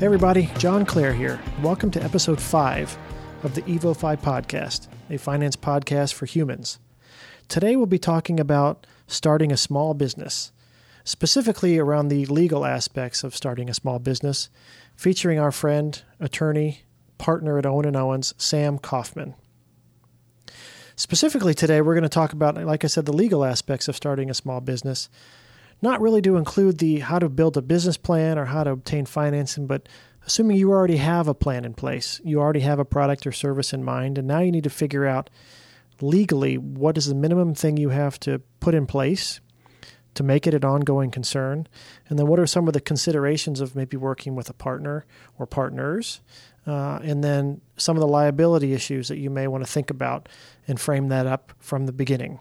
Hey, everybody, John Clare here. Welcome to episode 5 of the EvoFi podcast, a finance podcast for humans. Today, we'll be talking about starting a small business, specifically around the legal aspects of starting a small business, featuring our friend, attorney, partner at Owen and Owens, Sam Kaufman. Specifically, today, we're going to talk about, like I said, the legal aspects of starting a small business not really to include the how to build a business plan or how to obtain financing, but assuming you already have a plan in place, you already have a product or service in mind, and now you need to figure out legally what is the minimum thing you have to put in place to make it an ongoing concern, and then what are some of the considerations of maybe working with a partner or partners, uh, and then some of the liability issues that you may want to think about and frame that up from the beginning.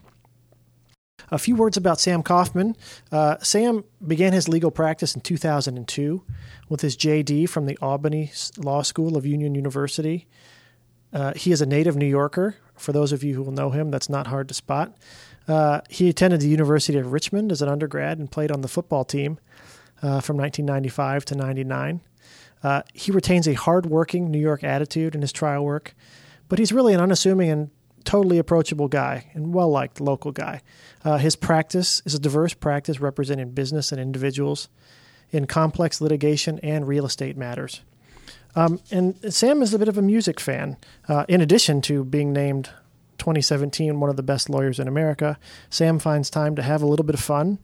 A few words about Sam Kaufman. Uh, Sam began his legal practice in 2002 with his JD from the Albany Law School of Union University. Uh, he is a native New Yorker. For those of you who will know him, that's not hard to spot. Uh, he attended the University of Richmond as an undergrad and played on the football team uh, from 1995 to 99. Uh, he retains a hardworking New York attitude in his trial work, but he's really an unassuming and totally approachable guy and well liked local guy. Uh, his practice is a diverse practice representing business and individuals in complex litigation and real estate matters. Um, and Sam is a bit of a music fan. Uh, in addition to being named 2017 one of the best lawyers in America, Sam finds time to have a little bit of fun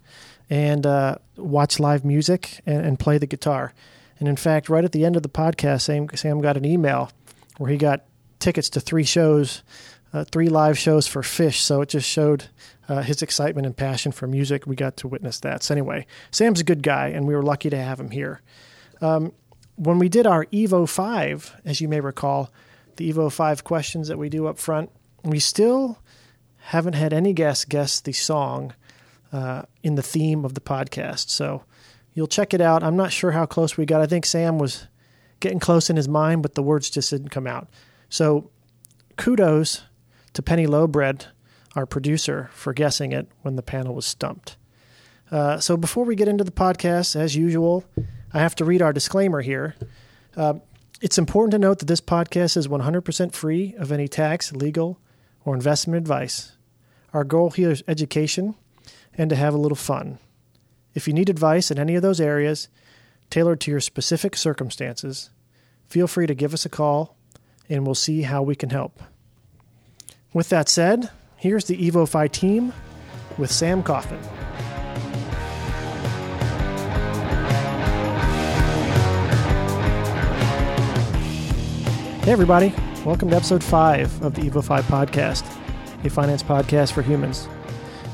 and uh, watch live music and, and, play the guitar. And in fact, right at the end of the podcast, Sam, Sam got an email where he got tickets to three shows uh, three live shows for Phish, So it just showed uh, his excitement and passion for music. We got to witness that. So anyway, Sam's a good guy, and we were lucky to have him here. Um, when we did our Evo 5, as you may recall, the Evo 5 questions that we do up front, we still haven't had any guests guess the song uh, in the theme of the podcast. So you'll check it out. I'm not sure how close we got. I think Sam was getting close in his mind, but the words just didn't come out. So kudos to Penny Lowbread, our producer, for guessing it when the panel was stumped. Uh, so before we get into the podcast, as usual, I have to read our disclaimer here. Uh, it's important to note that this podcast is 100% free of any tax, legal, or investment advice. Our goal here is education and to have a little fun. If you need advice in any of those areas, tailored to your specific circumstances, feel free to give us a call and we'll see how we can help. With that said, here's the EvoFi team with Sam Kaufman. Hey, everybody. Welcome to episode 5 of the EvoFi podcast, a finance podcast for humans.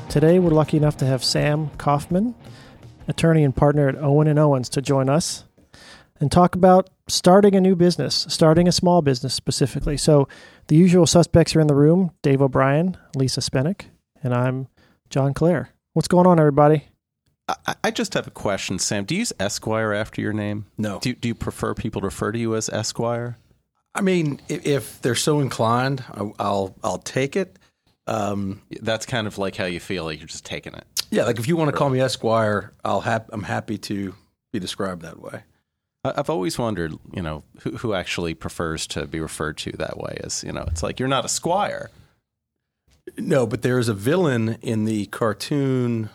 Today, we're lucky enough to have Sam Kaufman, attorney and partner at Owen and Owens, to join us and talk about starting a new business, starting a small business specifically. So the usual suspects are in the room Dave O'Brien, Lisa Spenick, and I'm John Clare. What's going on, everybody? I, I just have a question, Sam. Do you use Esquire after your name? No. Do, do you prefer people to refer to you as Esquire? I mean, if they're so inclined, I'll I'll take it. Um, That's kind of like how you feel like you're just taking it. Yeah, like if you want to call me Esquire, I'll have I'm happy to be described that way. I've always wondered, you know, who, who actually prefers to be referred to that way. As you know, it's like you're not a squire. No, but there is a villain in the cartoon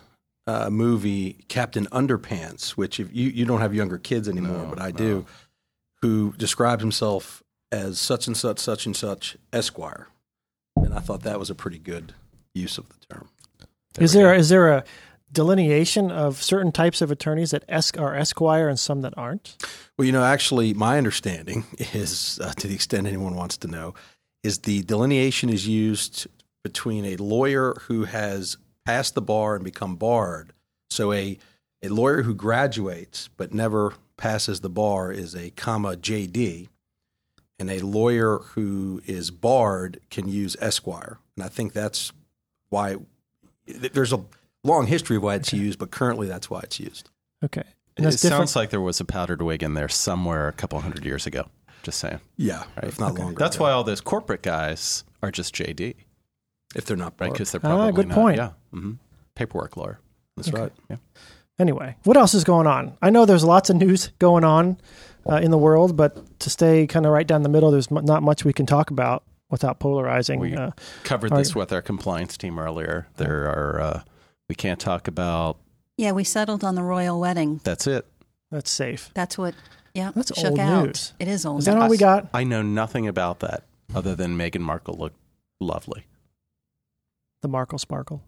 uh, movie Captain Underpants, which if you you don't have younger kids anymore, no, but I no. do, who describes himself as such and such, such and such Esquire, and I thought that was a pretty good use of the term. There is there is there a delineation of certain types of attorneys that are Esquire and some that aren't? Well, you know, actually, my understanding is, uh, to the extent anyone wants to know, is the delineation is used between a lawyer who has passed the bar and become barred. So a a lawyer who graduates but never passes the bar is a comma JD, and a lawyer who is barred can use Esquire. And I think that's why there's a long history of why it's okay. used, but currently that's why it's used. Okay. And it sounds like there was a powdered wig in there somewhere a couple hundred years ago. Just saying. Yeah, right? if not okay. longer. That's ago. why all those corporate guys are just JD. If they're not right, because they're probably ah, good not, point. Yeah, mm-hmm. paperwork lawyer. That's okay. right. Yeah. Anyway, what else is going on? I know there's lots of news going on uh, in the world, but to stay kind of right down the middle, there's m- not much we can talk about without polarizing. We- uh, Covered All this right. with our compliance team earlier. There are uh, we can't talk about. Yeah, we settled on the royal wedding. That's it. that's safe. That's what. Yeah, That's shook old out. news. It is old. Is that all we got? I know nothing about that other than Meghan Markle looked lovely. The Markle Sparkle.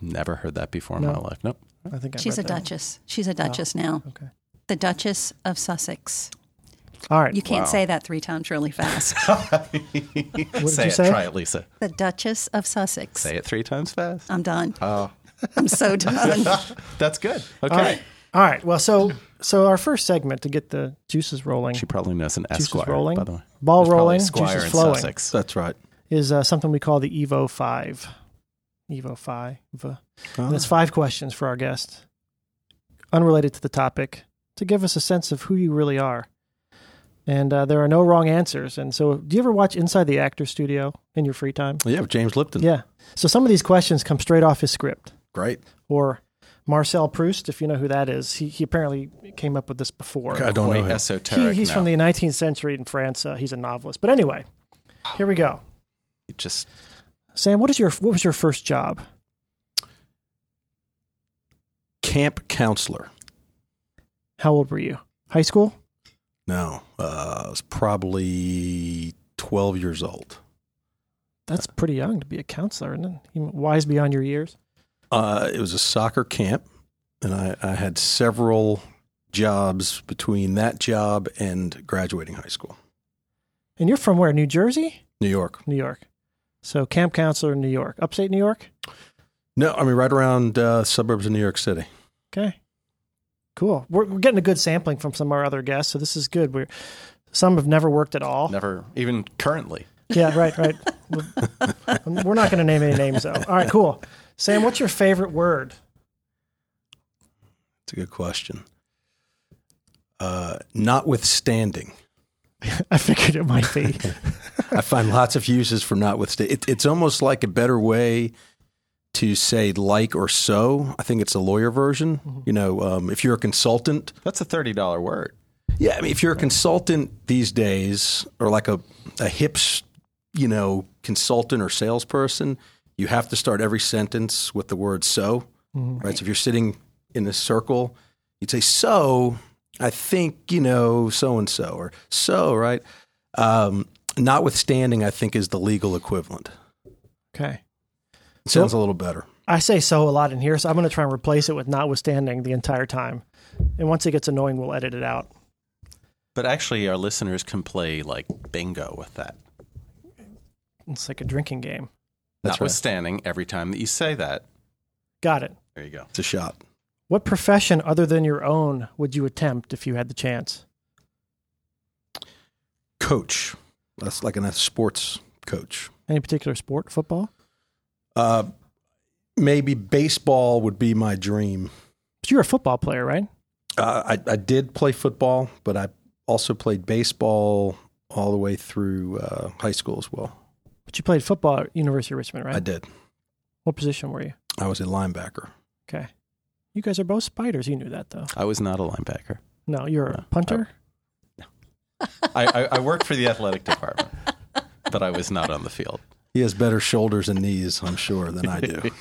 Never heard that before in my life. Nope. I think I She's a read that. duchess. She's a duchess oh, now. Okay. The Duchess of Sussex. All right. You can't Wow. say that three times really fast. what say you it. say? Try it, Lisa. the Duchess of Sussex. Say it three times fast. I'm done. Oh, I'm so done. that's good. Okay. All right. All right. Well, so so our first segment to get the juices rolling, She probably knows an juices Esquire, rolling, by the way. ball There's rolling, a juices in flowing, Sussex. That's right. is uh, something we call the Evo Five. Evo Five. And Oh. it's five questions for our guest, unrelated to the topic, to give us a sense of who you really are. And uh, there are no wrong answers. And so, do you ever watch Inside the Actor Studio in your free time? yeah, with James Lipton. Yeah. So some of these questions come straight off his script. Great. Or Marcel Proust, if you know who that is, he, he apparently came up with this before. I don't know Quite him. He, esoteric. he's now. from the 19th century in France. Uh, he's a novelist. But anyway, here we go. just Sam, what is your what was your first job? Camp counselor. How old were you? High school? No, uh, I was probably 12 years old. That's pretty young to be a counselor, isn't it? You Wise beyond your years. Uh, it was a soccer camp, and I, I had several jobs between that job and graduating high school. And you're from where? New Jersey? New York. New York. So camp counselor in New York, upstate New York. No, I mean right around uh, suburbs of New York City. Okay, cool. We're, we're getting a good sampling from some of our other guests, so this is good. We're some have never worked at all. never, even currently. Yeah, right, right. we're not going to name any names though. All right, cool. Sam, what's your favorite word? It's a good question. Uh, notwithstanding, I figured it might be. I find lots of uses for notwithstanding. It, it's almost like a better way to say like or so. I think it's a lawyer version. You know, um, if you're a consultant, That's a thirty dollar word. Yeah, I mean, if you're a consultant these days, or like a a hips, you know, consultant or salesperson, you have to start every sentence with the word "so." Right. So if you're sitting in a circle, you'd say, "So, I think you know so and so," or "So." Right. Um, notwithstanding, I think is the legal equivalent. Okay. It sounds a little better. I say so a lot in here, so I'm going to try and replace it with notwithstanding the entire time. And once it gets annoying, we'll edit it out. But actually, our listeners can play like bingo with that. It's like a drinking game. That's right. Notwithstanding, every time that you say that, Got it. there you go. It's a shot. What profession other than your own would you attempt if you had the chance? Coach. That's like a sports coach. Any particular sport? Football? Uh, maybe baseball would be my dream. But you're a football player, right? Uh, I, I did play football, but I also played baseball all the way through uh, high school as well. But you played football at University of Richmond, right? I did. What position were you? I was a linebacker. Okay. You guys are both spiders. You knew that, though. I was not a linebacker. No, you're a punter. I, I, I worked for the athletic department, but I was not on the field. He has better shoulders and knees, I'm sure, than I do.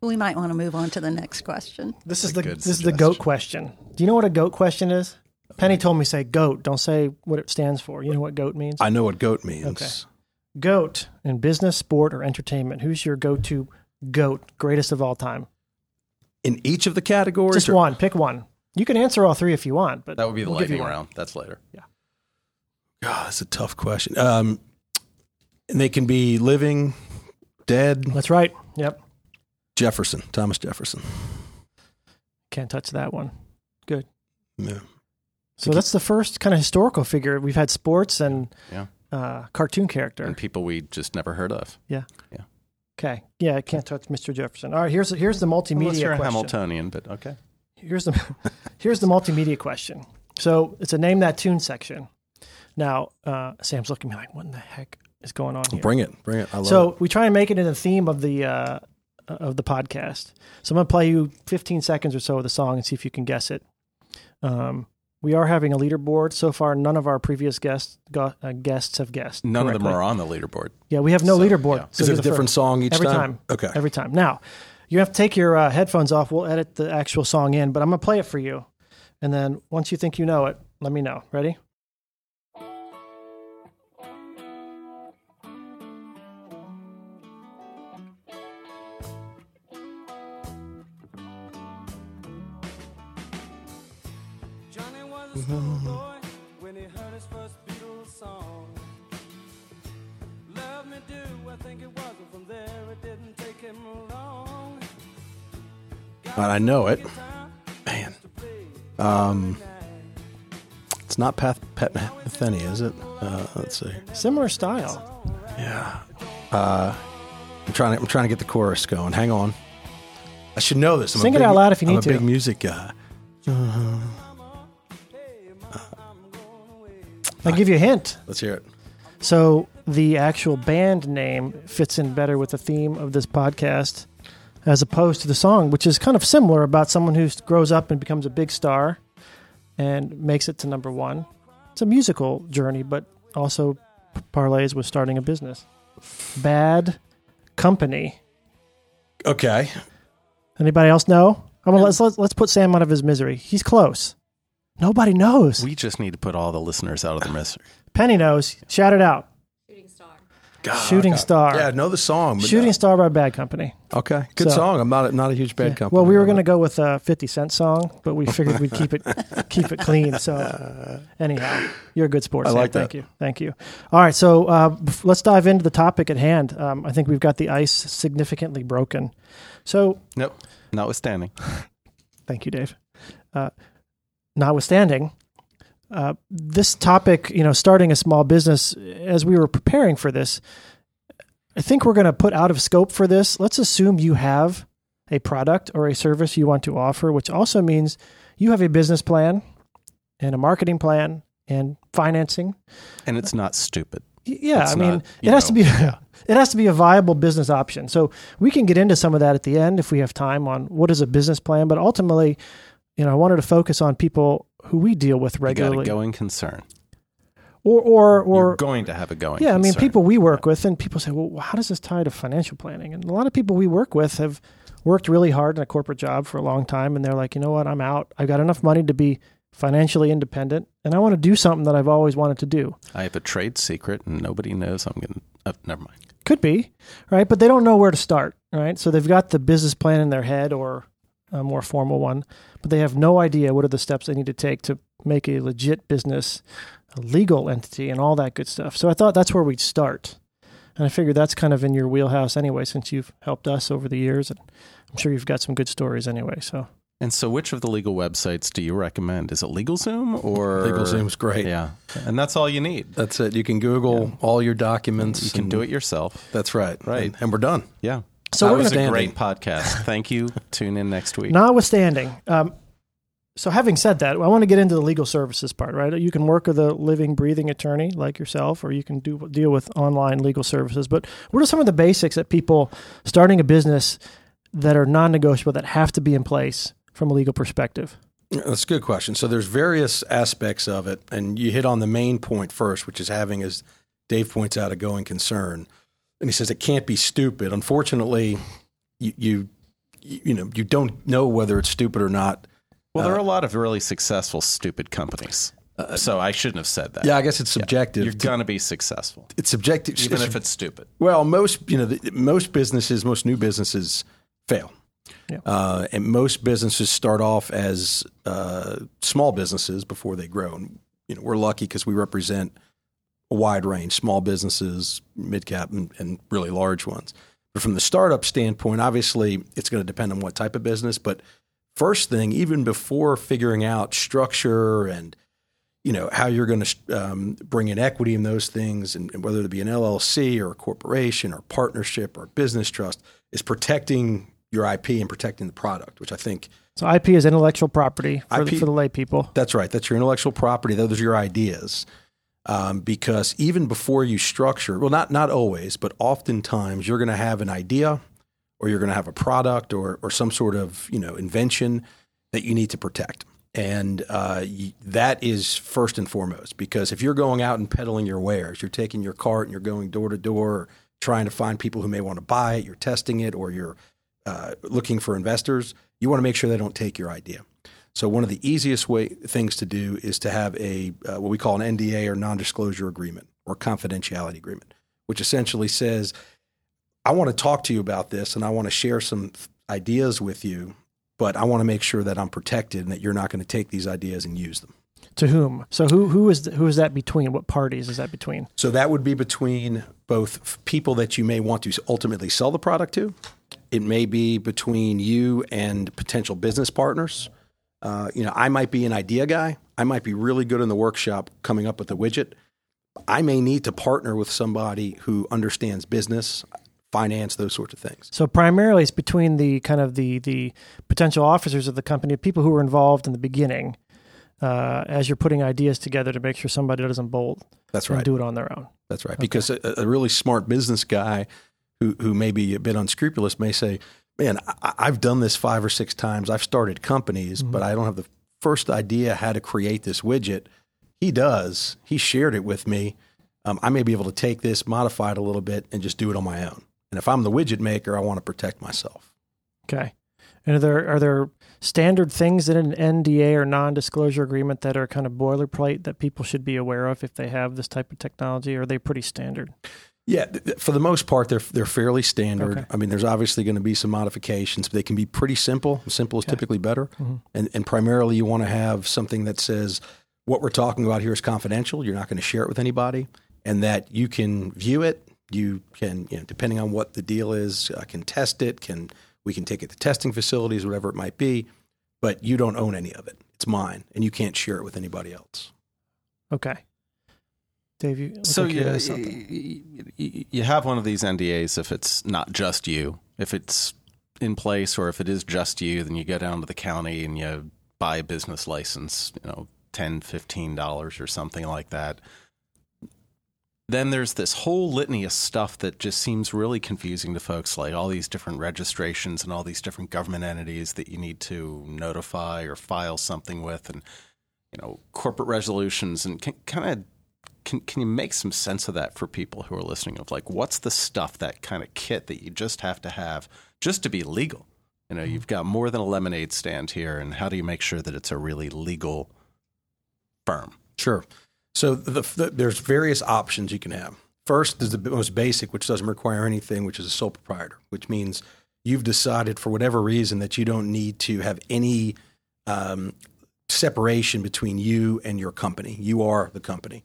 We might want to move on to the next question. This is the good this is the goat question. Do you know what a goat question is? Penny told me say goat. Don't say what it stands for. You know what goat means? I know what goat means. Okay. Goat in business, sport, or entertainment. Who's your go-to goat? Greatest of all time. In each of the categories, Just or- one. Pick one. You can answer all three if you want, but That would be the we'll lightning round. That's later. Yeah. God, that's a tough question. Um, and they can be living, dead. That's right. Yep. Jefferson, Thomas Jefferson. Can't touch that one. Good. Yeah. So that's the first kind of historical figure. We've had sports and Yeah. uh, cartoon character. And people we just never heard of. Yeah. Yeah. Okay. Yeah, I can't touch Mr. Jefferson. All right. Here's here's the Unless multimedia you're a question. Hamiltonian, but okay. Here's the here's the multimedia question. So it's a name that tune section. Now, uh, Sam's looking at me like, what in the heck is going on here? Bring it. Bring it. I love so it. we try and make it in the theme of the uh, of the podcast. So I'm going to play you 15 seconds or so of the song and see if you can guess it. Um, we are having a leaderboard. So far, none of our previous guests go, uh, guests have guessed. None of them are on the leaderboard. Yeah, we have no So, leaderboard. yeah. So Is it a different first. song each every time? time? Okay. every time. Now you have to take your uh, headphones off. We'll edit the actual song in, but I'm gonna play it for you, and then once you think you know it, let me know. Ready? A schoolboy when he heard his first Beatles song. Love me do, I think it was, and from there it didn't take him long. And I know it. Man. Um, it's not Pat, Pat Metheny, is it? Uh, let's see. Similar style. Yeah. Uh, I'm trying. To, I'm trying to get the chorus going. Hang on. I should know this. I'm Sing it out loud if you I'm need a big music guy. I'll give you a hint. Let's hear it. So the actual band name fits in better with the theme of this podcast, as opposed to the song, which is kind of similar about someone who grows up and becomes a big star and makes it to number one. It's a musical journey, but also parlays with starting a business. Bad Company. Okay. Anybody else know? I'm gonna, let's, let's let's put Sam out of his misery. He's close. Nobody knows. We just need to put all the listeners out of their misery. Penny knows. Shout it out. God, Shooting God. Star. Yeah, I know the song. But Shooting Star by Bad Company. Okay, good So- song. I'm not a, not a huge bad Yeah. company. Well, we were going to go with a 50 Cent song, but we figured we'd keep it keep it clean. So, anyhow, you're a good sport. I Sam. like that. Thank you. Thank you. All right, so uh, bef- let's dive into the topic at hand. Um, I think we've got the ice significantly broken. So, Nope. Notwithstanding. thank you, Dave. Uh, notwithstanding, uh, this topic, you know, starting a small business, as we were preparing for this, I think we're going to put out of scope for this. Let's assume you have a product or a service you want to offer, which also means you have a business plan and a marketing plan and financing. And it's not stupid. Yeah, It's I mean, not, it has to be it has to be a viable business option. So we can get into some of that at the end if we have time on what is a business plan. But ultimately, you know, I wanted to focus on people who we deal with You got a regularly, going concern. or or You're or going to have a going yeah. I mean, people we work with, and people say, well, how does this tie to financial planning? And a lot of people we work with have worked really hard in a corporate job for a long time, and they're like, you know what, I'm out. I've got enough money to be financially independent, and I want to do something that I've always wanted to do. I have a trade secret and nobody knows I'm going to. Oh, never mind. Could be, right? But they don't know where to start, right? So they've got the business plan in their head or a more formal one, but they have no idea what are the steps they need to take to make a legit business, a legal entity, and all that good stuff. So I thought that's where we'd start. And I figured that's kind of in your wheelhouse anyway, since you've helped us over the years. And I'm sure you've got some good stories anyway. So And so, which of the legal websites do you recommend? Is it LegalZoom or LegalZoom's great. Yeah, and that's all you need. That's it. You can Google all your documents. You can do it yourself. That's right. Right. And, and we're done. Yeah. So that we're was gonna- a great podcast. Thank you. Tune in next week. Notwithstanding, um, so having said that, I want to get into the legal services part, right? You can work with a living, breathing attorney like yourself, or you can do deal with online legal services. But what are some of the basics that people starting a business that are non-negotiable that have to be in place from a legal perspective? That's a good question. So there's various aspects of it, and you hit on the main point first, which is having, as Dave points out, a going concern. And he says it can't be stupid. Unfortunately, you you you know you don't know whether it's stupid or not. Well, there are a lot of really successful stupid companies. so I shouldn't have said that. Yeah, I guess it's subjective. You're going to be successful, it's subjective, even it's- if it's stupid. Well, most you know, the, most businesses, most new businesses fail, Yeah. uh, and most businesses start off as uh, small businesses before they grow. And you know, we're lucky because we represent a wide range: small businesses, mid cap, and, and really large ones. But from the startup standpoint, obviously, it's going to depend on what type of business. But first thing, even before figuring out structure and you know how you're going to um, bring in equity in those things, and, and whether it be an LLC or a corporation or partnership or business trust, is protecting your IP and protecting the product, which I think So IP is intellectual property for, the, IP for the lay people. that's right. That's your intellectual property. Those are your ideas. Um, because even before you structure, well, not not always, but oftentimes you're going to have an idea or you're going to have a product or or some sort of you know invention that you need to protect. And uh, y- that is first and foremost because if you're going out and peddling your wares, you're taking your cart and you're going door to door, trying to find people who may want to buy it, you're testing it, or you're uh, looking for investors, you want to make sure they don't take your idea. So one of the easiest way things to do is to have a uh, what we call an NDA or non-disclosure agreement or confidentiality agreement, which essentially says, "I want to talk to you about this and I want to share some ideas with you, but I want to make sure that I'm protected and that you're not going to take these ideas and use them." To whom? So who who is who is that between? What parties is that between? So that would be between both people that you may want to ultimately sell the product to. It may be between you and potential business partners. Uh, you know, I might be an idea guy. I might be really good in the workshop coming up with a widget. I may need to partner with somebody who understands business, finance, those sorts of things. So primarily, it's between the kind of the the potential officers of the company, people who were involved in the beginning, uh, as you're putting ideas together to make sure somebody doesn't bolt That's and right. do it on their own. That's right. Because a, a really smart business guy who, who may be a bit unscrupulous may say, Man, I, I've done this five or six times. I've started companies, but I don't have the first idea how to create this widget. He does. He shared it with me. Um, I may be able to take this, modify it a little bit, and just do it on my own. And if I'm the widget maker, I want to protect myself. Okay. And are there are there standard things in an NDA or non-disclosure agreement that are kind of boilerplate that people should be aware of if they have this type of technology? Or are they pretty standard? Yeah, for the most part, they're they're fairly standard. Okay. I mean, there's obviously going to be some modifications, but they can be pretty simple. Simple is typically better, and and primarily you want to have something that says what we're talking about here is confidential. You're not going to share it with anybody, and that you can view it. You can, you know, depending on what the deal is, uh, can test it. Can we can take it to testing facilities, whatever it might be, but you don't own any of it. It's mine, and you can't share it with anybody else. Okay. Dave, you So like you you, you, you have one of these NDAs if it's not just you. If it's in place or if it is just you, then you go down to the county and you buy a business license, you know, 10 $15 or something like that. Then there's this whole litany of stuff that just seems really confusing to folks, like all these different registrations and all these different government entities that you need to notify or file something with, and you know, corporate resolutions, and kind of can can you make some sense of that for people who are listening of like what's the stuff that kind of kit that you just have to have just to be legal you know you've got more than a lemonade stand here and how do you make sure that it's a really legal firm Sure. So the, the, there's various options you can have. First is the most basic, which doesn't require anything, which is a sole proprietor, which means you've decided for whatever reason that you don't need to have any um, separation between you and your company. You are the company.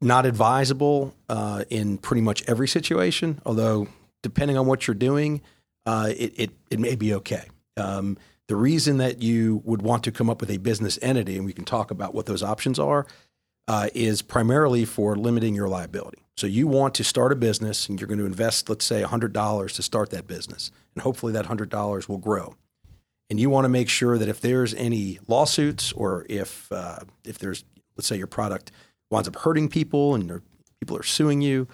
Not advisable uh, in pretty much every situation, although depending on what you're doing, uh, it, it, it may be okay. Um, the reason that you would want to come up with a business entity, and we can talk about what those options are, uh, is primarily for limiting your liability. So you want to start a business and you're going to invest, let's say, $100 to start that business. And hopefully that $100 will grow. And you want to make sure that if there's any lawsuits or if, uh, if there's, let's say, your product winds up hurting people and people are suing you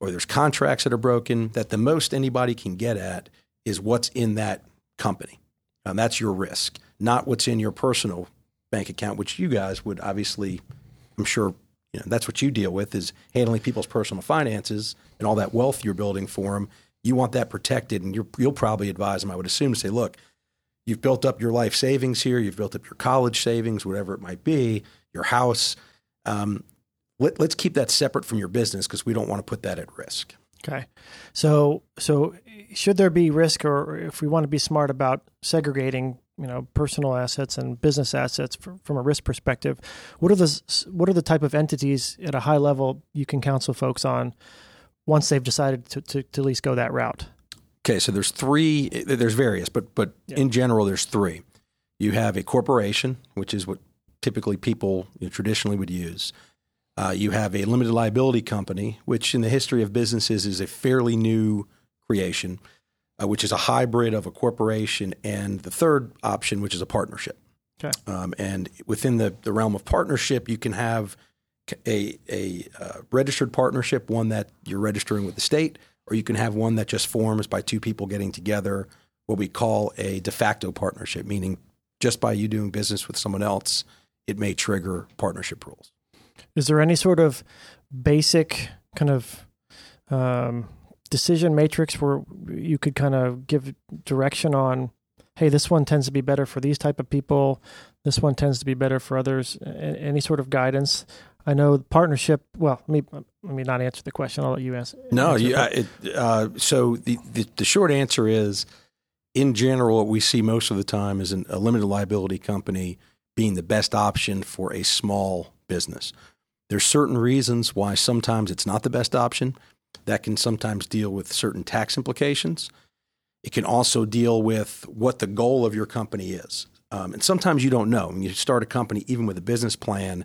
or there's contracts that are broken, that the most anybody can get at is what's in that company. Um, that's your risk, not what's in your personal bank account, which you guys would obviously, I'm sure, you know, that's what you deal with is handling people's personal finances and all that wealth you're building for them. You want that protected, and you're, you'll probably advise them, I would assume, to say, look, you've built up your life savings here, you've built up your college savings, whatever it might be, your house. Um, let, let's keep that separate from your business because we don't want to put that at risk. Okay. So so should there be risk or if we want to be smart about segregating, you know, personal assets and business assets fr- from a risk perspective, what are the what are the type of entities at a high level you can counsel folks on once they've decided to, to, to at least go that route? Okay, so there's three. Eh, there's various, but but in general, there's three. You have a corporation, which is what typically people you know, traditionally would use. Uh, you have a limited liability company, which in the history of businesses is a fairly new creation, uh, which is a hybrid of a corporation and the third option, which is a partnership. Okay. Um, and within the, the realm of partnership, you can have a, a uh, registered partnership, one that you're registering with the state, or you can have one that just forms by two people getting together, what we call a de facto partnership, meaning just by you doing business with someone else, it may trigger partnership rules. Is there any sort of basic kind of um, decision matrix where you could kind of give direction on, hey, this one tends to be better for these type of people, this one tends to be better for others? Any sort of guidance? I know partnership. Well, let me let me not answer the question. I'll let you answer. No, answer you, uh, it, uh, so the, the the short answer is, in general, what we see most of the time is an, a limited liability company being the best option for a small business. There's certain reasons why sometimes it's not the best option. That can sometimes deal with certain tax implications. It can also deal with what the goal of your company is. Um, and sometimes you don't know. When you start a company, even with a business plan,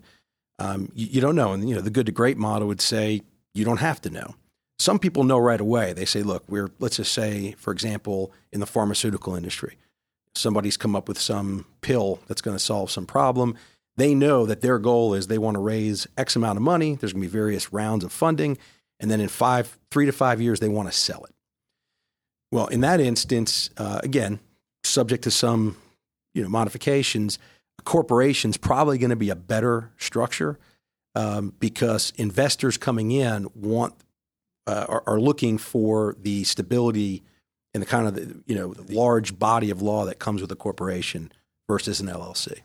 um, you, you don't know. And you know the good to great model would say you don't have to know. Some people know right away. They say, "Look, we're let's just say, for example, in the pharmaceutical industry, somebody's come up with some pill that's going to solve some problem. They know that their goal is they want to raise X amount of money. There's going to be various rounds of funding, and then in five, three to five years, they want to sell it. Well, in that instance, uh, again, subject to some you know modifications, a corporation's probably going to be a better structure um, because investors coming in want uh, are, are looking for the stability and the kind of the, you know large body of law that comes with a corporation versus an LLC.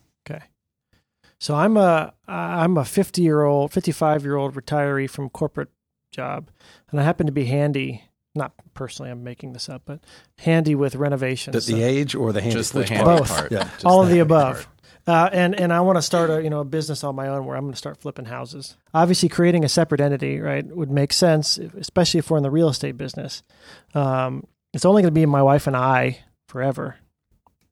Okay. So I'm a I'm a 50 year old, 55 year old retiree from corporate job, and I happen to be handy. Not personally, I'm making this up, but handy with renovations. The, So- the age or the hand? Just the handy? Both. part. Yeah, just all of the the above. Uh, and and I want to start a you know a business on my own where I'm going to start flipping houses. Obviously, creating a separate entity right would make sense, especially if we're in the real estate business. Um, it's only going to be my wife and I forever,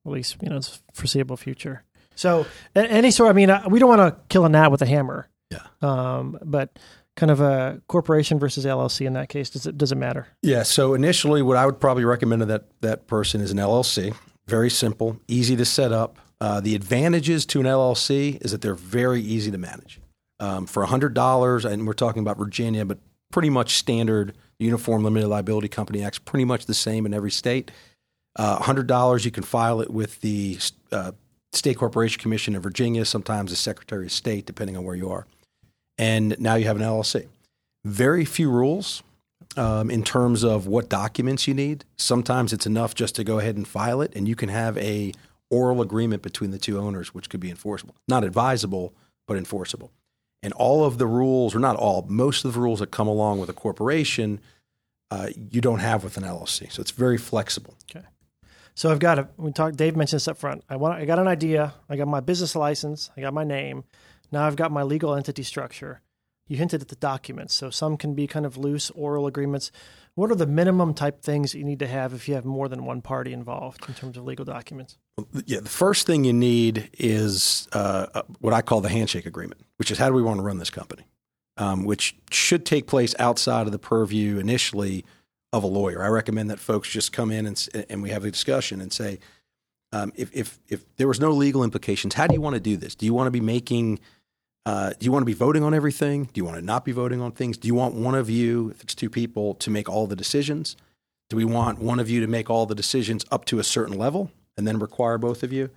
at least you know foreseeable future. So any sort, I mean, uh, we don't want to kill a gnat with a hammer. Yeah. Um, but kind of a corporation versus LLC in that case, does it does it matter? Yeah. So initially, what I would probably recommend to that that person is an LLC. Very simple, easy to set up. Uh, the advantages to an LLC is that they're very easy to manage. Um, for hundred dollars, and we're talking about Virginia, but pretty much standard Uniform Limited Liability Company Act's pretty much the same in every state. Uh, hundred dollars, you can file it with the uh, State Corporation Commission in Virginia, sometimes the Secretary of State, depending on where you are. And now you have an LLC. Very few rules um, in terms of what documents you need. Sometimes it's enough just to go ahead and file it, and you can have a oral agreement between the two owners, which could be enforceable. Not advisable, but enforceable. And all of the rules, or not all, most of the rules that come along with a corporation, uh, you don't have with an LLC. So it's very flexible. So I've got a. We talked. Dave mentioned this up front. I want. I got an idea. I got my business license. I got my name. Now I've got my legal entity structure. You hinted at the documents. So some can be kind of loose oral agreements. What are the minimum type things you need to have if you have more than one party involved in terms of legal documents? Yeah, the first thing you need is uh, what I call the handshake agreement, which is how do we want to run this company, um, which should take place outside of the purview initially of a lawyer. I recommend that folks just come in and, and we have a discussion and say, um, if, if, if there was no legal implications, how do you want to do this? Do you want to be making, uh, do you want to be voting on everything? Do you want to not be voting on things? Do you want one of you, if it's two people, to make all the decisions? Do we want one of you to make all the decisions up to a certain level and then require both of you?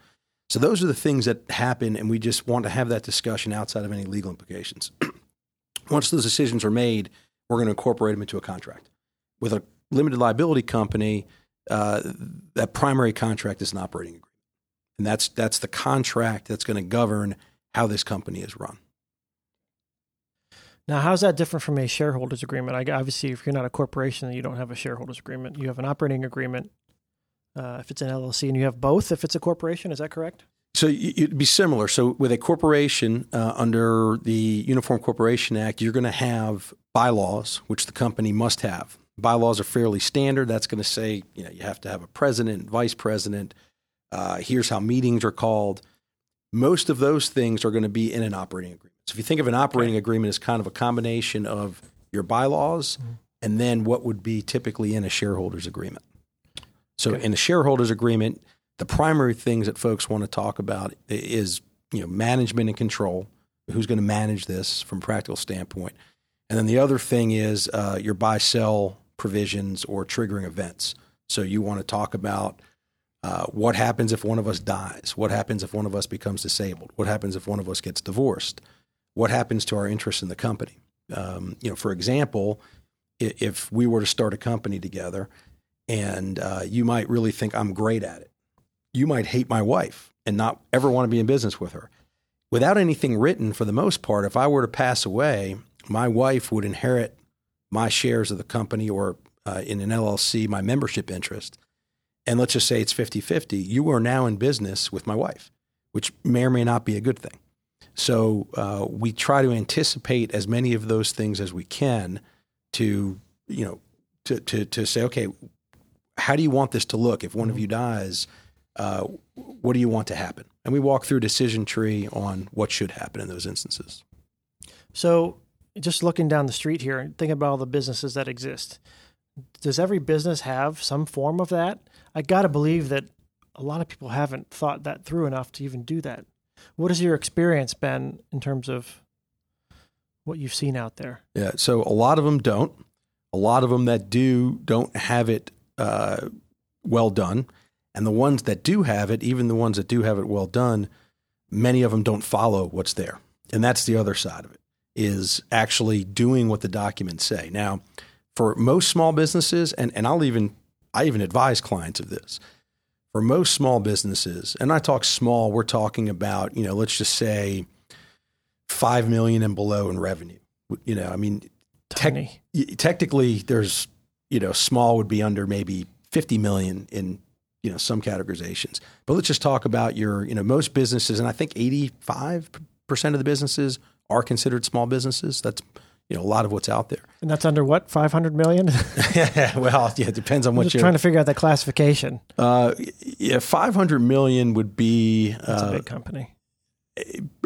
So those are the things that happen, and we just want to have that discussion outside of any legal implications. Once those decisions are made, we're going to incorporate them into a contract. With a limited liability company, uh, that primary contract is an operating agreement, and that's that's the contract that's going to govern how this company is run. Now, how's that different from a shareholders agreement? I, obviously, if you're not a corporation, you don't have a shareholders agreement. You have an operating agreement. Uh, if it's an LLC, and you have both, if it's a corporation, is that correct? So it'd be similar. So with a corporation uh, under the Uniform Corporation Act, you're going to have bylaws, which the company must have. Bylaws are fairly standard. That's going to say, you know, you have to have a president, vice president. Uh, here's how meetings are called. Most of those things are going to be in an operating agreement. So if you think of an operating agreement as kind of a combination of your bylaws and then what would be typically in a shareholders agreement. So Okay. in a shareholders agreement, the primary things that folks want to talk about is you know management and control. Who's going to manage this from a practical standpoint? And then the other thing is uh, your buy sell provisions or triggering events. So you want to talk about uh, what happens if one of us dies? What happens if one of us becomes disabled? What happens if one of us gets divorced? What happens to our interest in the company? Um, you know, for example, if we were to start a company together, and uh, you might really think I'm great at it, you might hate my wife and not ever want to be in business with her. Without anything written, for the most part, if I were to pass away, my wife would inherit my shares of the company or uh, in an LLC, my membership interest. And let's just say it's 50 50. You are now in business with my wife, which may or may not be a good thing. So uh, we try to anticipate as many of those things as we can to, you know, to, to, to say, okay, how do you want this to look? If one of you dies, uh, what do you want to happen? And we walk through a decision tree on what should happen in those instances. So, just looking down the street here and thinking about all the businesses that exist, does every business have some form of that? I got to believe that a lot of people haven't thought that through enough to even do that. What has your experience been in terms of what you've seen out there? Yeah. So a lot of them don't. A lot of them that do don't have it uh, well done, and the ones that do have it, even the ones that do have it well done, many of them don't follow what's there, and that's the other side of it is actually doing what the documents say. Now, for most small businesses, and and I'll even I even advise clients of this. For most small businesses, and I talk small, we're talking about you know let's just say five million and below in revenue. You know, I mean, Tech- Tiny. y- technically there's you know small would be under maybe 50 million in you know some categorizations but let's just talk about your you know most businesses and i think 85% of the businesses are considered small businesses that's you know a lot of what's out there And that's under what, 500 million? well yeah it depends on I'm what just you're trying to figure out the classification. uh, yeah 500 million would be That's a uh, big company.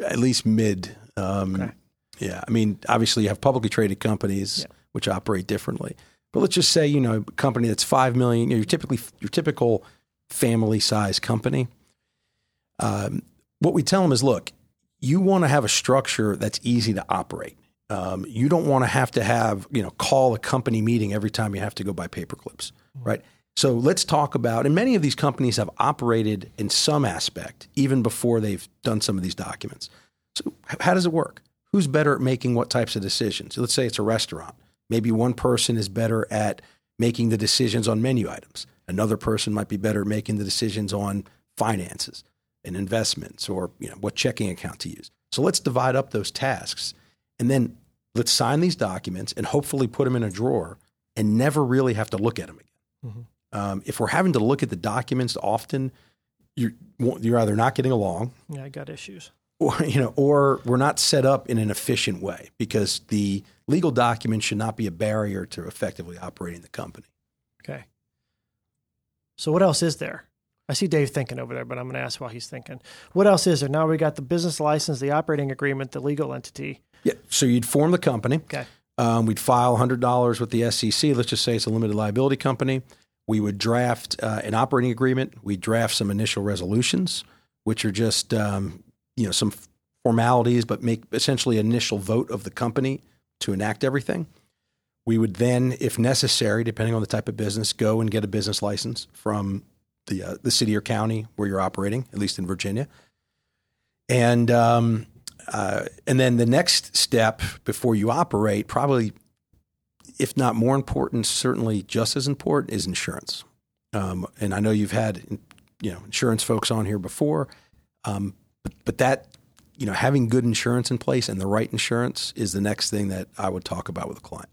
at least mid. Um, Okay. Yeah, I mean, obviously you have publicly traded companies Yeah. which operate differently, but let's just say you know a company that's five million. You know, your typically your typical family size company. Um, what we tell them is, look, you want to have a structure that's easy to operate. Um, you don't want to have to have you know call a company meeting every time you have to go buy paper clips, right? So let's talk about, and many of these companies have operated in some aspect even before they've done some of these documents. So how does it work? Who's better at making what types of decisions? Let's say it's a restaurant. Maybe one person is better at making the decisions on menu items. Another person might be better at making the decisions on finances and investments or you know what checking account to use. So let's divide up those tasks and then let's sign these documents and hopefully put them in a drawer and never really have to look at them again. Um, if we're having to look at the documents often, you're you're either not getting along Yeah, I got issues. or you know, or we're not set up in an efficient way because the legal document should not be a barrier to effectively operating the company. Okay. So what else is there? I see Dave thinking over there, but I'm going to ask while he's thinking. What else is there? Now we got the business license, the operating agreement, the legal entity. Yeah, so you'd form the company. Okay. Um, we'd file $100 with the SCC. Let's just say it's a limited liability company. We would draft uh, an operating agreement. We draft some initial resolutions, which are just um, you know some formalities, but make essentially an initial vote of the company to enact everything. We would then, if necessary, depending on the type of business, go and get a business license from the uh, the city or county where you're operating, at least in Virginia. And um, uh, and then the next step before you operate, probably, if not more important, certainly just as important, is insurance. Um, and I know you've had you know insurance folks on here before, um, but, but that you know having good insurance in place and the right insurance is the next thing that I would talk about with a client.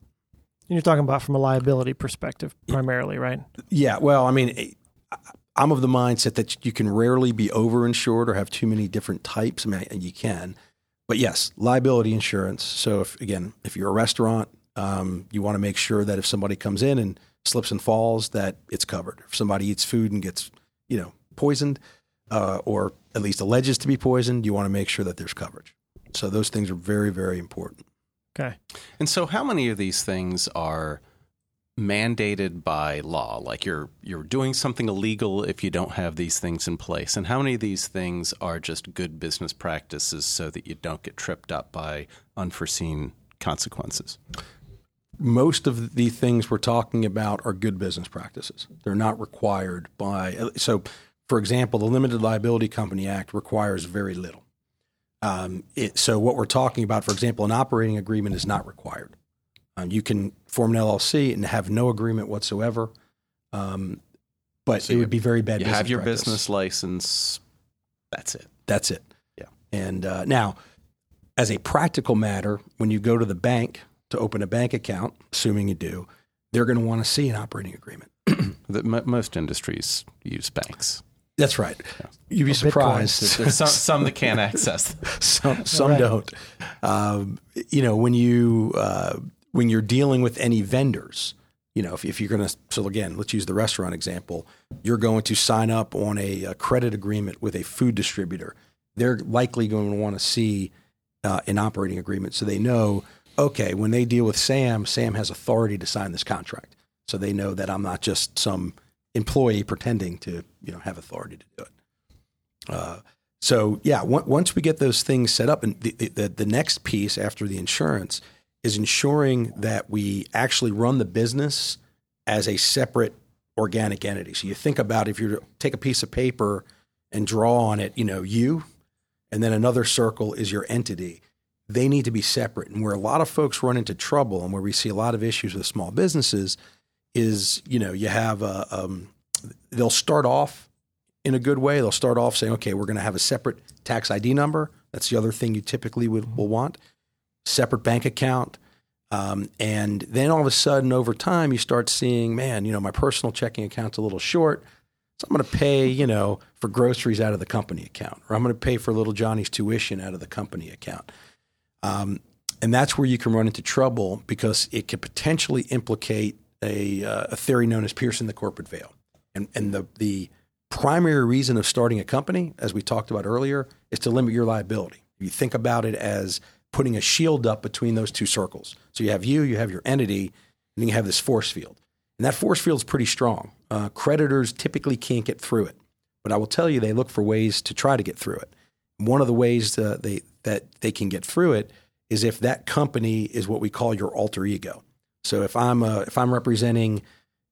And you're talking about from a liability perspective primarily, right? Yeah, well, I mean, I'm of the mindset that you can rarely be overinsured or have too many different types. I mean, you can, but yes, liability insurance. So, if again, if you're a restaurant, um, you want to make sure that if somebody comes in and slips and falls, that it's covered. If somebody eats food and gets, you know, poisoned, uh, or at least alleges to be poisoned, you want to make sure that there's coverage. So those things are very, very important. Okay. And so, how many of these things are mandated by law? Like you're you're doing something illegal if you don't have these things in place, and how many of these things are just good business practices so that you don't get tripped up by unforeseen consequences? most of the things we're talking about are good business practices. They're not required by. So, for example, the Limited Liability Company Act requires very little. Um, it, so, what we're talking about, for example, an operating agreement is not required. Um, you can form an LLC and have no agreement whatsoever, um, but So it would be very bad. You business have your practice. business license. That's it. That's it. Yeah. And uh, now, as a practical matter, when you go to the bank to open a bank account, assuming you do, they're going to want to see an operating agreement. The, mo most industries use banks. That's right. You'd be Or surprised. Some, some that can't access. some some Right. don't. Um, you know, when you uh, when you're dealing with any vendors, you know, if, if you're going to, so again, let's use the restaurant example. You're going to sign up on a, a credit agreement with a food distributor. They're likely going to want to see uh, an operating agreement, so they know, okay, when they deal with Sam, Sam has authority to sign this contract, so they know that I'm not just some employee pretending to, you know, have authority to do it. Uh, so yeah, on- once we get those things set up, and the, the the next piece after the insurance is ensuring that we actually run the business as a separate organic entity. So you think about if you take a piece of paper and draw on it, you know, you, and then another circle is your entity. They need to be separate. And where a lot of folks run into trouble, and where we see a lot of issues with small businesses, is you know you have a um, they'll start off in a good way. They'll start off saying, okay, we're going to have a separate tax ID number. That's the other thing you typically would will want. Separate bank account. Um, and then all of a sudden, over time, you start seeing, man, you know, my personal checking account's a little short. So I'm going to pay, you know, for groceries out of the company account, or I'm going to pay for little Johnny's tuition out of the company account. Um, and that's where you can run into trouble because it could potentially implicate a, uh, a theory known as piercing the corporate veil. And, and the, the primary reason of starting a company, as we talked about earlier, is to limit your liability. You think about it as putting a shield up between those two circles. So you have you, you have your entity, and then you have this force field. And that force field is pretty strong. Uh, creditors typically can't get through it, but I will tell you they look for ways to try to get through it. One of the ways uh, they, that they can get through it is if that company is what we call your alter ego. So if I'm a, if I'm representing,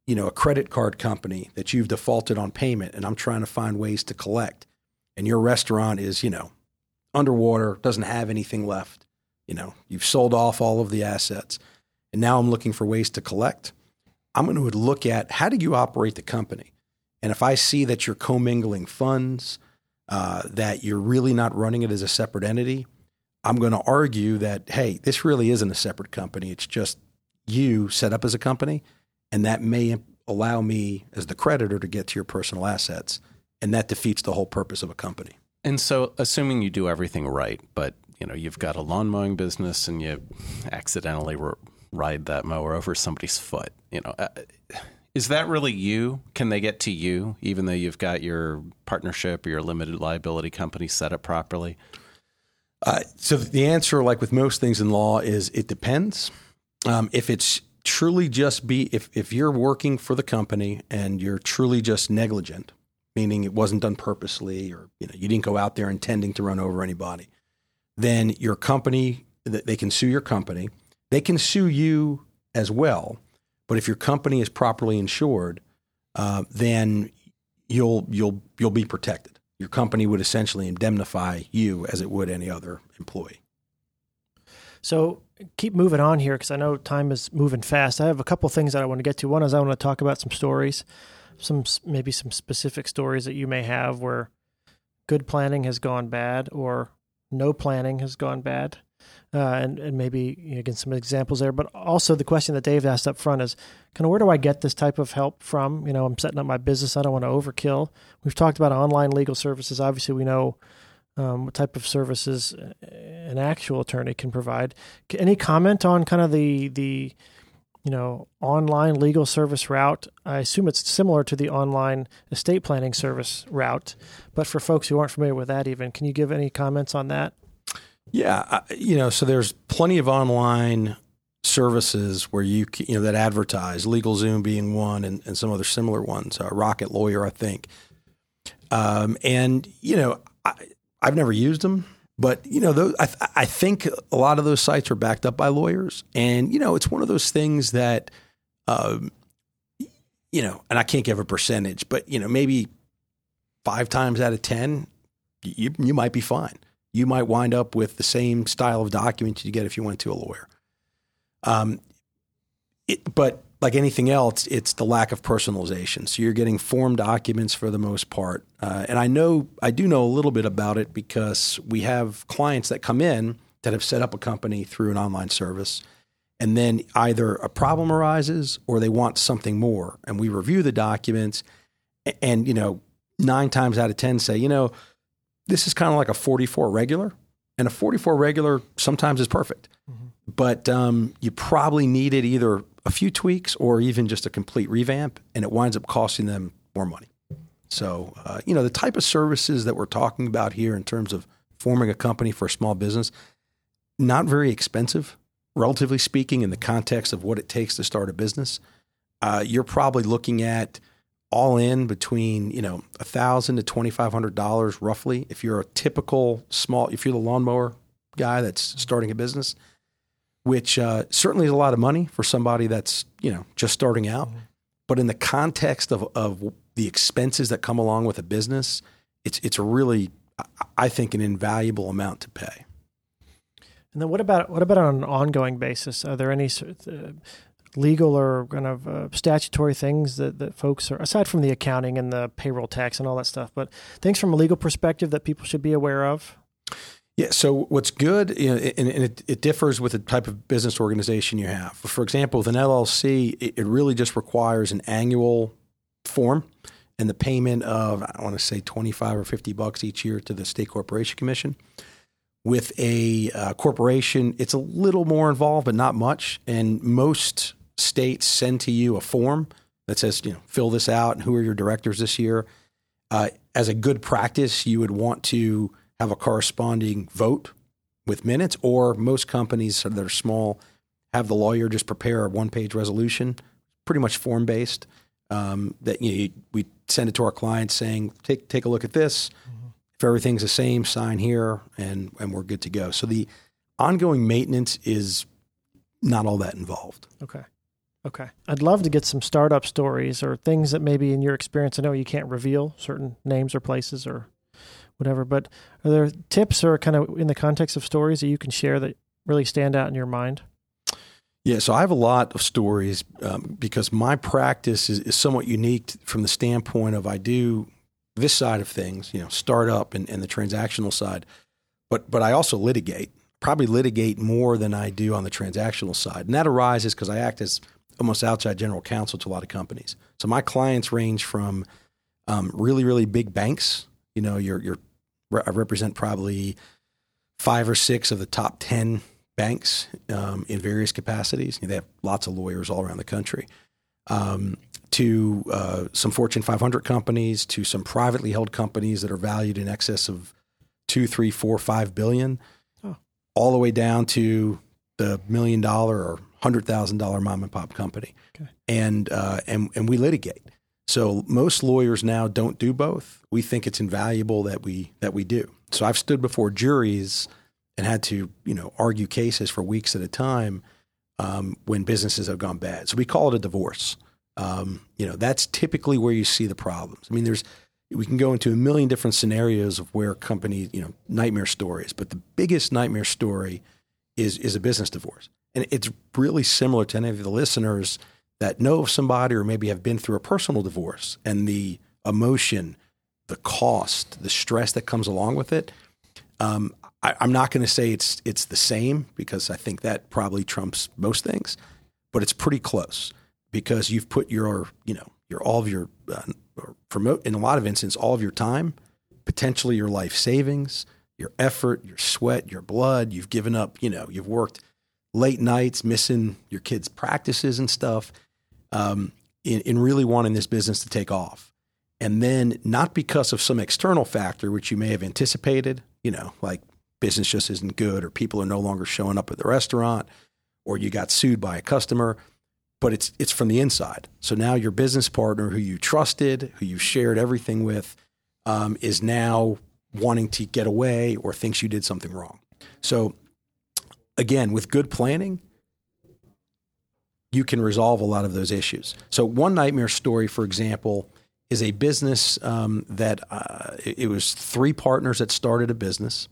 you know, a credit card company that you've defaulted on payment, and I'm trying to find ways to collect, and your restaurant is, you know, underwater, doesn't have anything left, you know, you've sold off all of the assets, and now I'm looking for ways to collect. I'm going to look at how do you operate the company, and if I see that you're commingling funds, uh, that you're really not running it as a separate entity, I'm going to argue that, hey, this really isn't a separate company. It's just you set up as a company, and that may allow me as the creditor to get to your personal assets, and that defeats the whole purpose of a company. And so, assuming you do everything right, but you know you've got a lawn mowing business and you accidentally r- ride that mower over somebody's foot, you know, uh, is that really you? Can they get to you even though you've got your partnership or your limited liability company set up properly? Uh, so the answer, like with most things in law, is it depends. Um, if it's truly just be if if you're working for the company and you're truly just negligent, meaning it wasn't done purposely or you know you didn't go out there intending to run over anybody, then your company they can sue your company. They can sue you as well, but if your company is properly insured, uh, then you'll you'll you'll be protected. Your company would essentially indemnify you as it would any other employee. So keep moving on here because I know time is moving fast. I have a couple things that I want to get to. One is I want to talk about some stories, some maybe some specific stories that you may have where good planning has gone bad or no planning has gone bad, uh, and and maybe you know, again some examples there. But also the question that Dave asked up front is kind of where do I get this type of help from? You know, I'm setting up my business. I don't want to overkill. We've talked about online legal services. Obviously, we know um, what type of services an actual attorney can provide. Any comment on kind of the the you know online legal service route? I assume it's similar to the online estate planning service route, but for folks who aren't familiar with that, even can you give any comments on that? Yeah, you know, so there's plenty of online services where you you know that advertise LegalZoom being one, and, and some other similar ones. Uh, Rocket Lawyer, I think. Um, and you know, I, I've never used them, But you know, those, I, th- I think a lot of those sites are backed up by lawyers, and you know, it's one of those things that, um, you know, and I can't give a percentage, but you know, maybe five times out of ten, you you might be fine. You might wind up with the same style of document you get if you went to a lawyer. Um, it, but like anything else, it's the lack of personalization. So you're getting form documents for the most part. Uh, and I know, I do know a little bit about it because we have clients that come in that have set up a company through an online service. And then either a problem arises or they want something more. And we review the documents and, you know, nine times out of 10 say, you know, this is kind of like a 44 regular. And a 44 regular sometimes is perfect. But um, you probably need it either a few tweaks or even just a complete revamp, and it winds up costing them more money. So, uh, you know, the type of services that we're talking about here in terms of forming a company for a small business, not very expensive, relatively speaking, in the context of what it takes to start a business. Uh, you're probably looking at all in between you know a thousand to twenty five hundred dollars roughly. If you're a typical small, if you're the lawnmower guy that's starting a business, which uh, certainly is a lot of money for somebody that's you know just starting out. But in the context of of the expenses that come along with a business, it's it's a really I- I think an invaluable amount to pay. And then what about what about on an ongoing basis? Are there any sort of, uh, legal or kind of uh, statutory things that, that folks are aside from the accounting and the payroll tax and all that stuff, but things from a legal perspective that people should be aware of? Yeah. So what's good, and, it, it differs with the type of business organization you have. For example, with an LLC, it, it really just requires an annual form and the payment of I want to say twenty five or fifty bucks each year to the state corporation commission. With a uh, corporation, it's a little more involved, but not much. And most states send to you a form that says, you know, fill this out and who are your directors this year. Uh, as a good practice, you would want to have a corresponding vote with minutes, or most companies that are small have the lawyer just prepare a one page resolution, pretty much form based. Um, that you know, we send it to our clients saying, take take a look at this. If everything's the same, sign here, and and we're good to go. So the ongoing maintenance is not all that involved. Okay. Okay. I'd love to get some startup stories or things that maybe in your experience, I know you can't reveal certain names or places or whatever, but are there tips or kind of in the context of stories that you can share that really stand out in your mind? Yeah, so I have a lot of stories um, because my practice is, is somewhat unique from the standpoint of I do this side of things, you know, startup and, and the transactional side, but but I also litigate. Probably litigate more than I do on the transactional side, and that arises because I act as almost outside general counsel to a lot of companies. So my clients range from um, really really big banks. You know, you're you're I represent probably five or six of the top ten banks um, in various capacities. They have lots of lawyers all around the country. Um, to uh, some Fortune 500 companies, to some privately held companies that are valued in excess of two, three, four, five billion, Oh. all the way down to the million dollar or hundred thousand dollar mom and pop company. Okay. And uh, and and we litigate. So most lawyers now don't do both. We think it's invaluable that we that we do. So I've stood before juries and had to you know argue cases for weeks at a time um, when businesses have gone bad. So we call it a divorce. Um, you know that's typically where you see the problems. I mean, there's we can go into a million different scenarios of where companies you know nightmare stories, but the biggest nightmare story is is a business divorce, and it's really similar to any of the listeners that know of somebody or maybe have been through a personal divorce and the emotion, the cost, the stress that comes along with it. Um, I, I'm not going to say it's it's the same because I think that probably trumps most things, but it's pretty close because you've put your you know your all of your uh, promote in a lot of instances all of your time, potentially your life savings, your effort, your sweat, your blood. You've given up. You know you've worked late nights, missing your kids' practices and stuff, um, in, in really wanting this business to take off. And then not because of some external factor, which you may have anticipated, you know, like business just isn't good or people are no longer showing up at the restaurant or you got sued by a customer, but it's it's from the inside. So now your business partner who you trusted, who you shared everything with, um, is now wanting to get away or thinks you did something wrong. So, again, with good planning, you can resolve a lot of those issues. So, one nightmare story, for example, is a business um, that uh, it was three partners that started a business,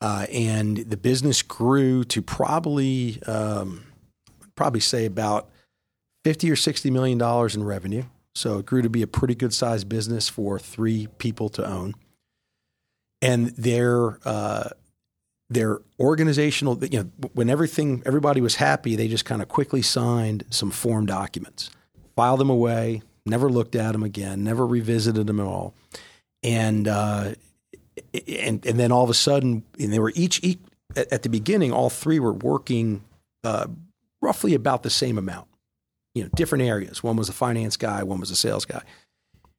uh, and the business grew to probably um, probably say about fifty or sixty million dollars in revenue. So it grew to be a pretty good sized business for three people to own, and their uh, their organizational you know when everything everybody was happy they just kind of quickly signed some form documents filed them away never looked at them again never revisited them at all. And uh, and and then all of a sudden and they were each, each at, the beginning all three were working uh, roughly about the same amount. You know different areas. One was a finance guy one was a sales guy.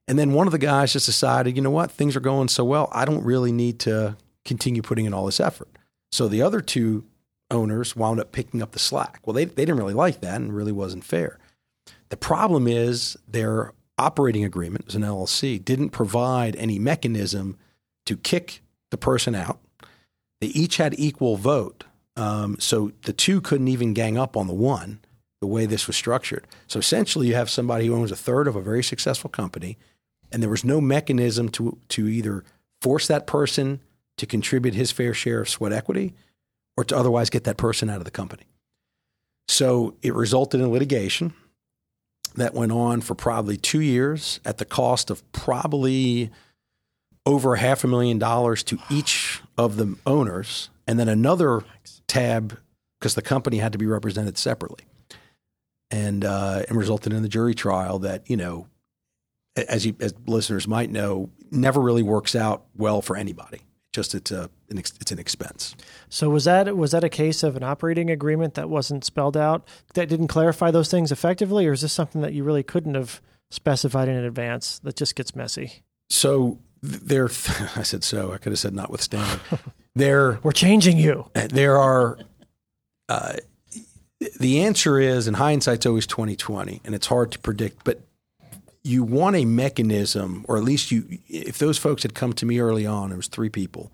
And then one of the guys just decided you know what? Things are going so well i don't really need to continue putting in all this effort so the other two owners wound up picking up the slack. Well, they, they didn't really like that and really wasn't fair. The problem is their operating agreement as an LLC didn't provide any mechanism to kick the person out. They each had equal vote. Um, so the two couldn't even gang up on the one the way this was structured. So essentially, you have somebody who owns a third of a very successful company, and there was no mechanism to, to either force that person to contribute his fair share of sweat equity or to otherwise get that person out of the company. So it resulted in litigation that went on for probably two years at the cost of probably over half a million dollars to each of the owners, and then another tab because the company had to be represented separately, and uh, and resulted in the jury trial that you know, as you as listeners might know, never really works out well for anybody. Just it's a an ex, it's an expense. So was that was that a case of an operating agreement that wasn't spelled out that didn't clarify those things effectively, or is this something that you really couldn't have specified in advance that just gets messy? So there, I said so. I could have said notwithstanding. there, We're changing you. there are. Uh, the answer is, and hindsight's always twenty twenty, and it's hard to predict. But you want a mechanism, or at least you, if those folks had come to me early on, it was three people.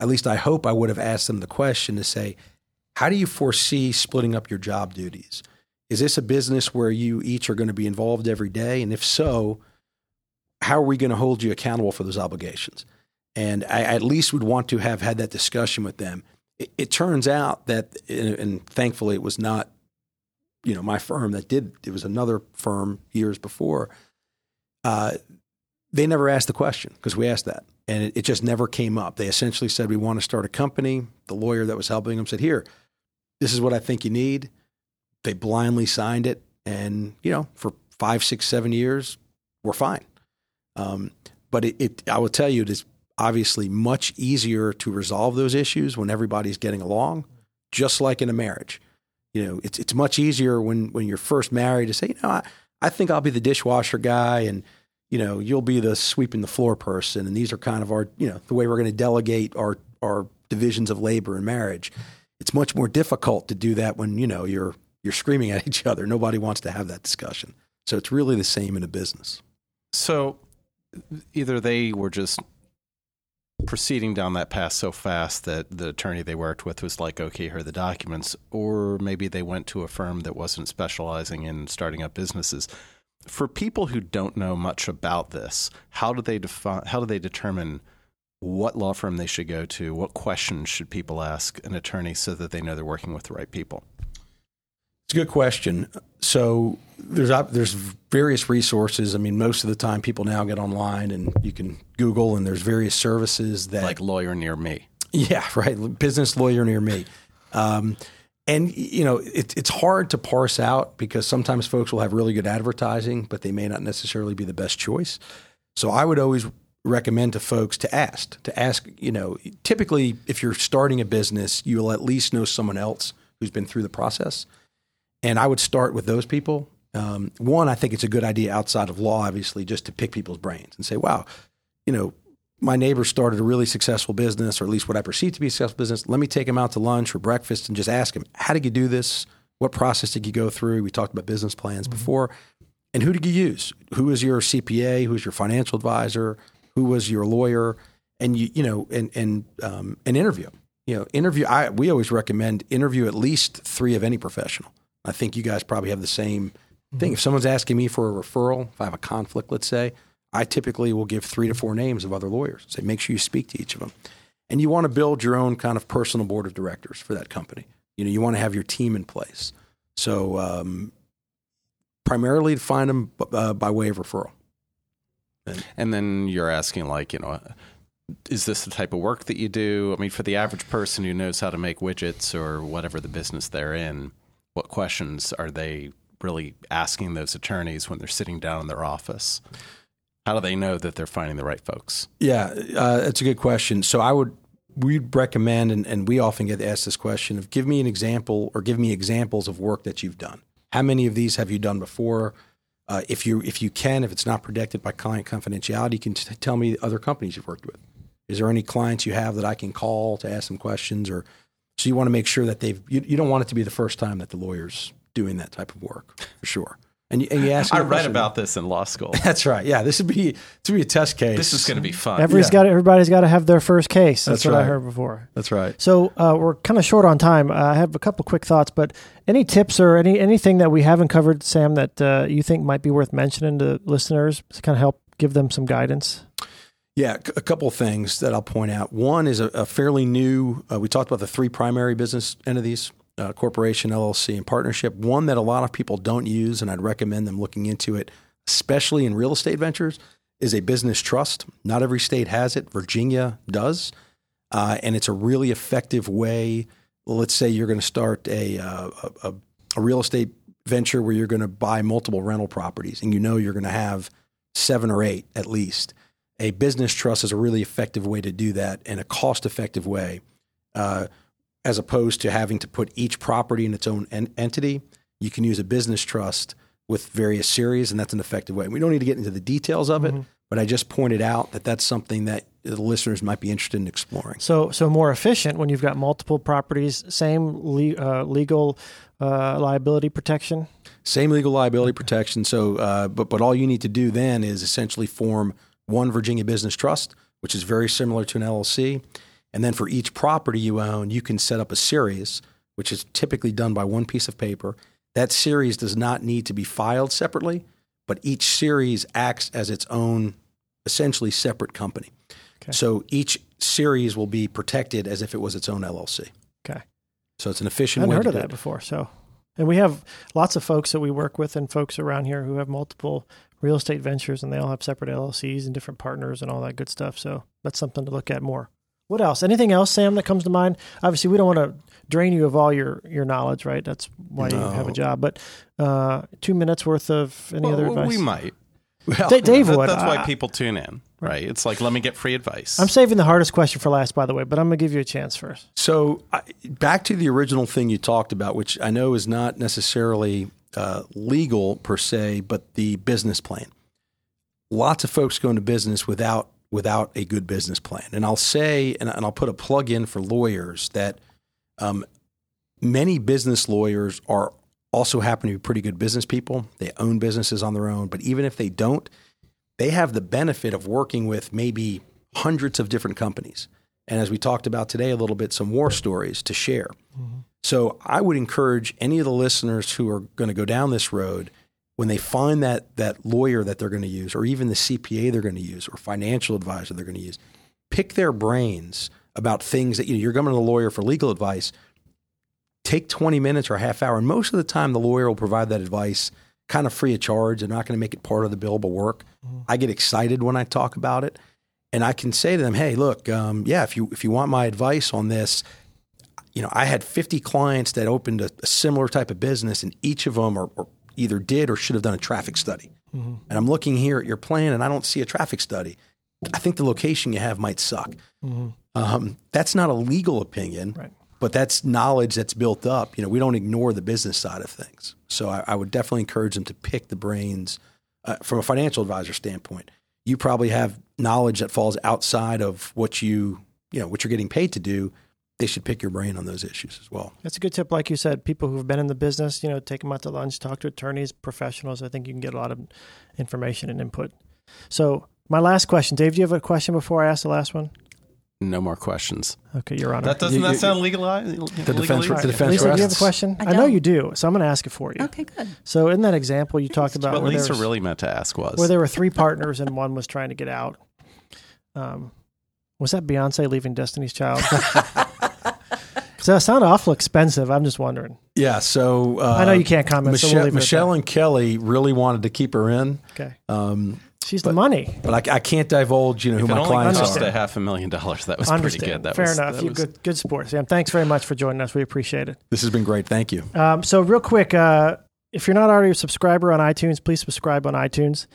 At least I hope I would have asked them the question to say, how do you foresee splitting up your job duties? Is this a business where you each are going to be involved every day? And if so, how are we going to hold you accountable for those obligations? And I at least would want to have had that discussion with them. It, it turns out that, and thankfully it was not, you know, my firm that did. It was another firm years before. Uh, they never asked the question because we asked that, and it, it just never came up. They essentially said, "We want to start a company." The lawyer that was helping them said, "Here, this is what I think you need." They blindly signed it, and you know, for five, six, seven years, we're fine. Um, but it, it, I will tell you, it is obviously much easier to resolve those issues when everybody's getting along, just like in a marriage. You know, it's it's much easier when when you're first married to say, you know, I, I think I'll be the dishwasher guy, and you know, you'll be the sweeping the floor person, and these are kind of our, you know, the way we're going to delegate our our divisions of labor in marriage. It's much more difficult to do that when you know you're you're screaming at each other. Nobody wants to have that discussion. So it's really the same in a business. So either they were just proceeding down that path so fast that the attorney they worked with was like, okay, here are the documents, or maybe they went to a firm that wasn't specializing in starting up businesses. For people who don't know much about this, how do they define? How do they determine what law firm they should go to? What questions should people ask an attorney so that they know they're working with the right people? It's a good question. So there's there's various resources. I mean, most of the time people now get online and you can Google, and there's various services that Like lawyer near me. Yeah, right. Business lawyer near me. Um, and you know, it, it's hard to parse out because sometimes folks will have really good advertising, but they may not necessarily be the best choice. So I would always recommend to folks to ask, to ask. You know, typically if you're starting a business, you'll at least know someone else who's been through the process. And I would start with those people. Um, one, I think it's a good idea outside of law, obviously, just to pick people's brains and say, wow, you know, my neighbor started a really successful business, or at least what I perceive to be a successful business. Let me take him out to lunch or breakfast and just ask him, how did you do this? What process did you go through? We talked about business plans before. And who did you use? Who was your CPA? Who was your financial advisor? Who was your lawyer? and you you know and and um, an interview. You know, interview. I we always recommend interview at least three of any professional. I think you guys probably have the same thing. If someone's asking me for a referral, if I have a conflict, let's say, I typically will give three to four names of other lawyers. Say, make sure you speak to each of them. And you want to build your own kind of personal board of directors for that company. You know, you want to have your team in place. So, um, primarily to find them uh, by way of referral. And then you're asking, like, you know, is this the type of work that you do? I mean, for the average person who knows how to make widgets or whatever the business they're in, what questions are they really asking those attorneys when they're sitting down in their office? How do they know that they're finding the right folks? Yeah, uh, that's a good question. So I would we'd recommend, and, and we often get asked this question of give me an example or give me examples of work that you've done. How many of these have you done before? Uh, if you if you can, if it's not protected by client confidentiality, you can t- tell me other companies you've worked with. Is there any clients you have that I can call to ask them questions? Or so you want to make sure that they've you, you don't want it to be the first time that the lawyer's doing that type of work for sure. And you, and you ask. I read question. about this in law school. That's right. Yeah, this would be to be a test case. This is going to be fun. Everybody's Yeah. got everybody's got to have their first case. That's, That's what I heard before. That's right. So uh, we're kind of short on time. Uh, I have a couple quick thoughts, but any tips or any anything that we haven't covered, Sam, that uh, you think might be worth mentioning to listeners to kind of help give them some guidance? Yeah, a couple of things that I'll point out. One is a, a fairly new. Uh, we talked about the three primary business entities: uh, corporation, LLC, and partnership. One that a lot of people don't use, and I'd recommend them looking into it, especially in real estate ventures, is a business trust. Not every state has it. Virginia does, uh, and it's a really effective way. Let's say you're going to start a, uh, a, a real estate venture where you're going to buy multiple rental properties, and you know you're going to have seven or eight at least a business trust is a really effective way to do that in a cost effective way, uh, as opposed to having to put each property in its own en- entity. You can use a business trust with various series, and that's an effective way. We don't need to get into the details of it, but I just pointed out that that's something that the listeners might be interested in exploring. So so more efficient when you've got multiple properties, same le- uh, legal uh, liability protection. Same legal liability protection. So, uh, but but all you need to do then is essentially form one Virginia business trust, which is very similar to an LLC, and then for each property you own, you can set up a series, which is typically done by one piece of paper. That series does not need to be filed separately, but each series acts as its own, essentially separate company. Okay. So each series will be protected as if it was its own LLC. Okay. So it's an efficient hadn't way heard to of that before. So, and we have lots of folks that we work with and folks around here who have multiple real estate ventures and they all have separate LLCs and different partners and all that good stuff. So that's something to look at more. What else? Anything else, Sam, that comes to mind? Obviously, we don't want to drain you of all your, your knowledge, right? That's why you have a job. But uh, two minutes worth of any Well, other advice? We might. Well, Da- Dave That- would. that's why people tune in, right? It's like, let me get free advice. I'm saving the hardest question for last, by the way, but I'm going to give you a chance first. So I, back to the original thing you talked about, which I know is not necessarily uh, legal per se, but the business plan. Lots of folks go into business without without a good business plan, and I'll say, and, I'll put a plug in for lawyers that um, many business lawyers are also happen to be pretty good business people. They own businesses on their own, but even if they don't, they have the benefit of working with maybe hundreds of different companies. And as we talked about today a little bit, some war stories to share. So I would encourage any of the listeners who are going to go down this road when they find that that lawyer that they're going to use, or even the CPA they're going to use, or financial advisor they're going to use, pick their brains about things that you know, you're going to the lawyer for legal advice. Take 20 minutes or a half hour, and most of the time the lawyer will provide that advice kind of free of charge. They're not going to make it part of the billable work. I get excited when I talk about it, and I can say to them, "Hey, look, um, yeah, if you if you want my advice on this, you know, I had 50 clients that opened a, a similar type of business, and each of them are, are either did or should have done a traffic study. And I'm looking here at your plan, and I don't see a traffic study. I think the location you have might suck. Um, that's not a legal opinion, Right. but that's knowledge that's built up. You know, we don't ignore the business side of things. So I, I would definitely encourage them to pick the brains uh, from a financial advisor standpoint. You probably have knowledge that falls outside of what you, you know, what you're getting paid to do. They should pick your brain on those issues as well. That's a good tip. Like you said, people who've been in the business, you know, take them out to lunch, talk to attorneys, professionals. I think you can get a lot of information and input. So, my last question, Dave, do you have a question before I ask the last one? No more questions. Okay, Your Honor. That doesn't You- that you- sound legalized? The defense- All right. the defense Lisa, do you have a question? I I, know you do, so I'm going to ask it for you. Okay, good. So in that example, you talked about what where, Lisa there was, really meant to ask was. where there were three partners and one was trying to get out. Um, was that Beyonce leaving Destiny's Child? Because that sounded awful expensive. I'm just wondering. Yeah, so uh, I know you can't comment. so Michelle, we'll leave Michelle and Kelly really wanted to keep her in. Okay, um, she's the money. but I, I can't divulge, you know, who if it my only clients cost are. a half a million dollars, that was pretty good. That Fair was, enough. that You was- good, good sport, Sam. Thanks very much for joining us. We appreciate it. This has been great. Thank you. Um, so, real quick, uh, if you're not already a subscriber on iTunes, please subscribe on iTunes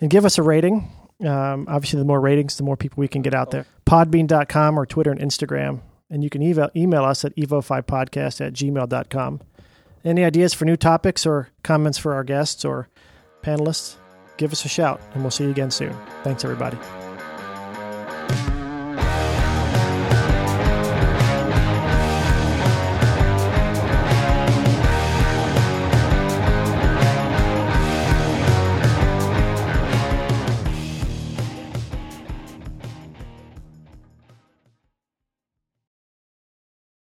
and give us a rating. Um, obviously, the more ratings, the more people we can get out there. Podbean.com or Twitter and Instagram and you can email, email us at evo5podcast at gmail.com. Any ideas for new topics or comments for our guests or panelists? Give us a shout, and we'll see you again soon. Thanks, everybody.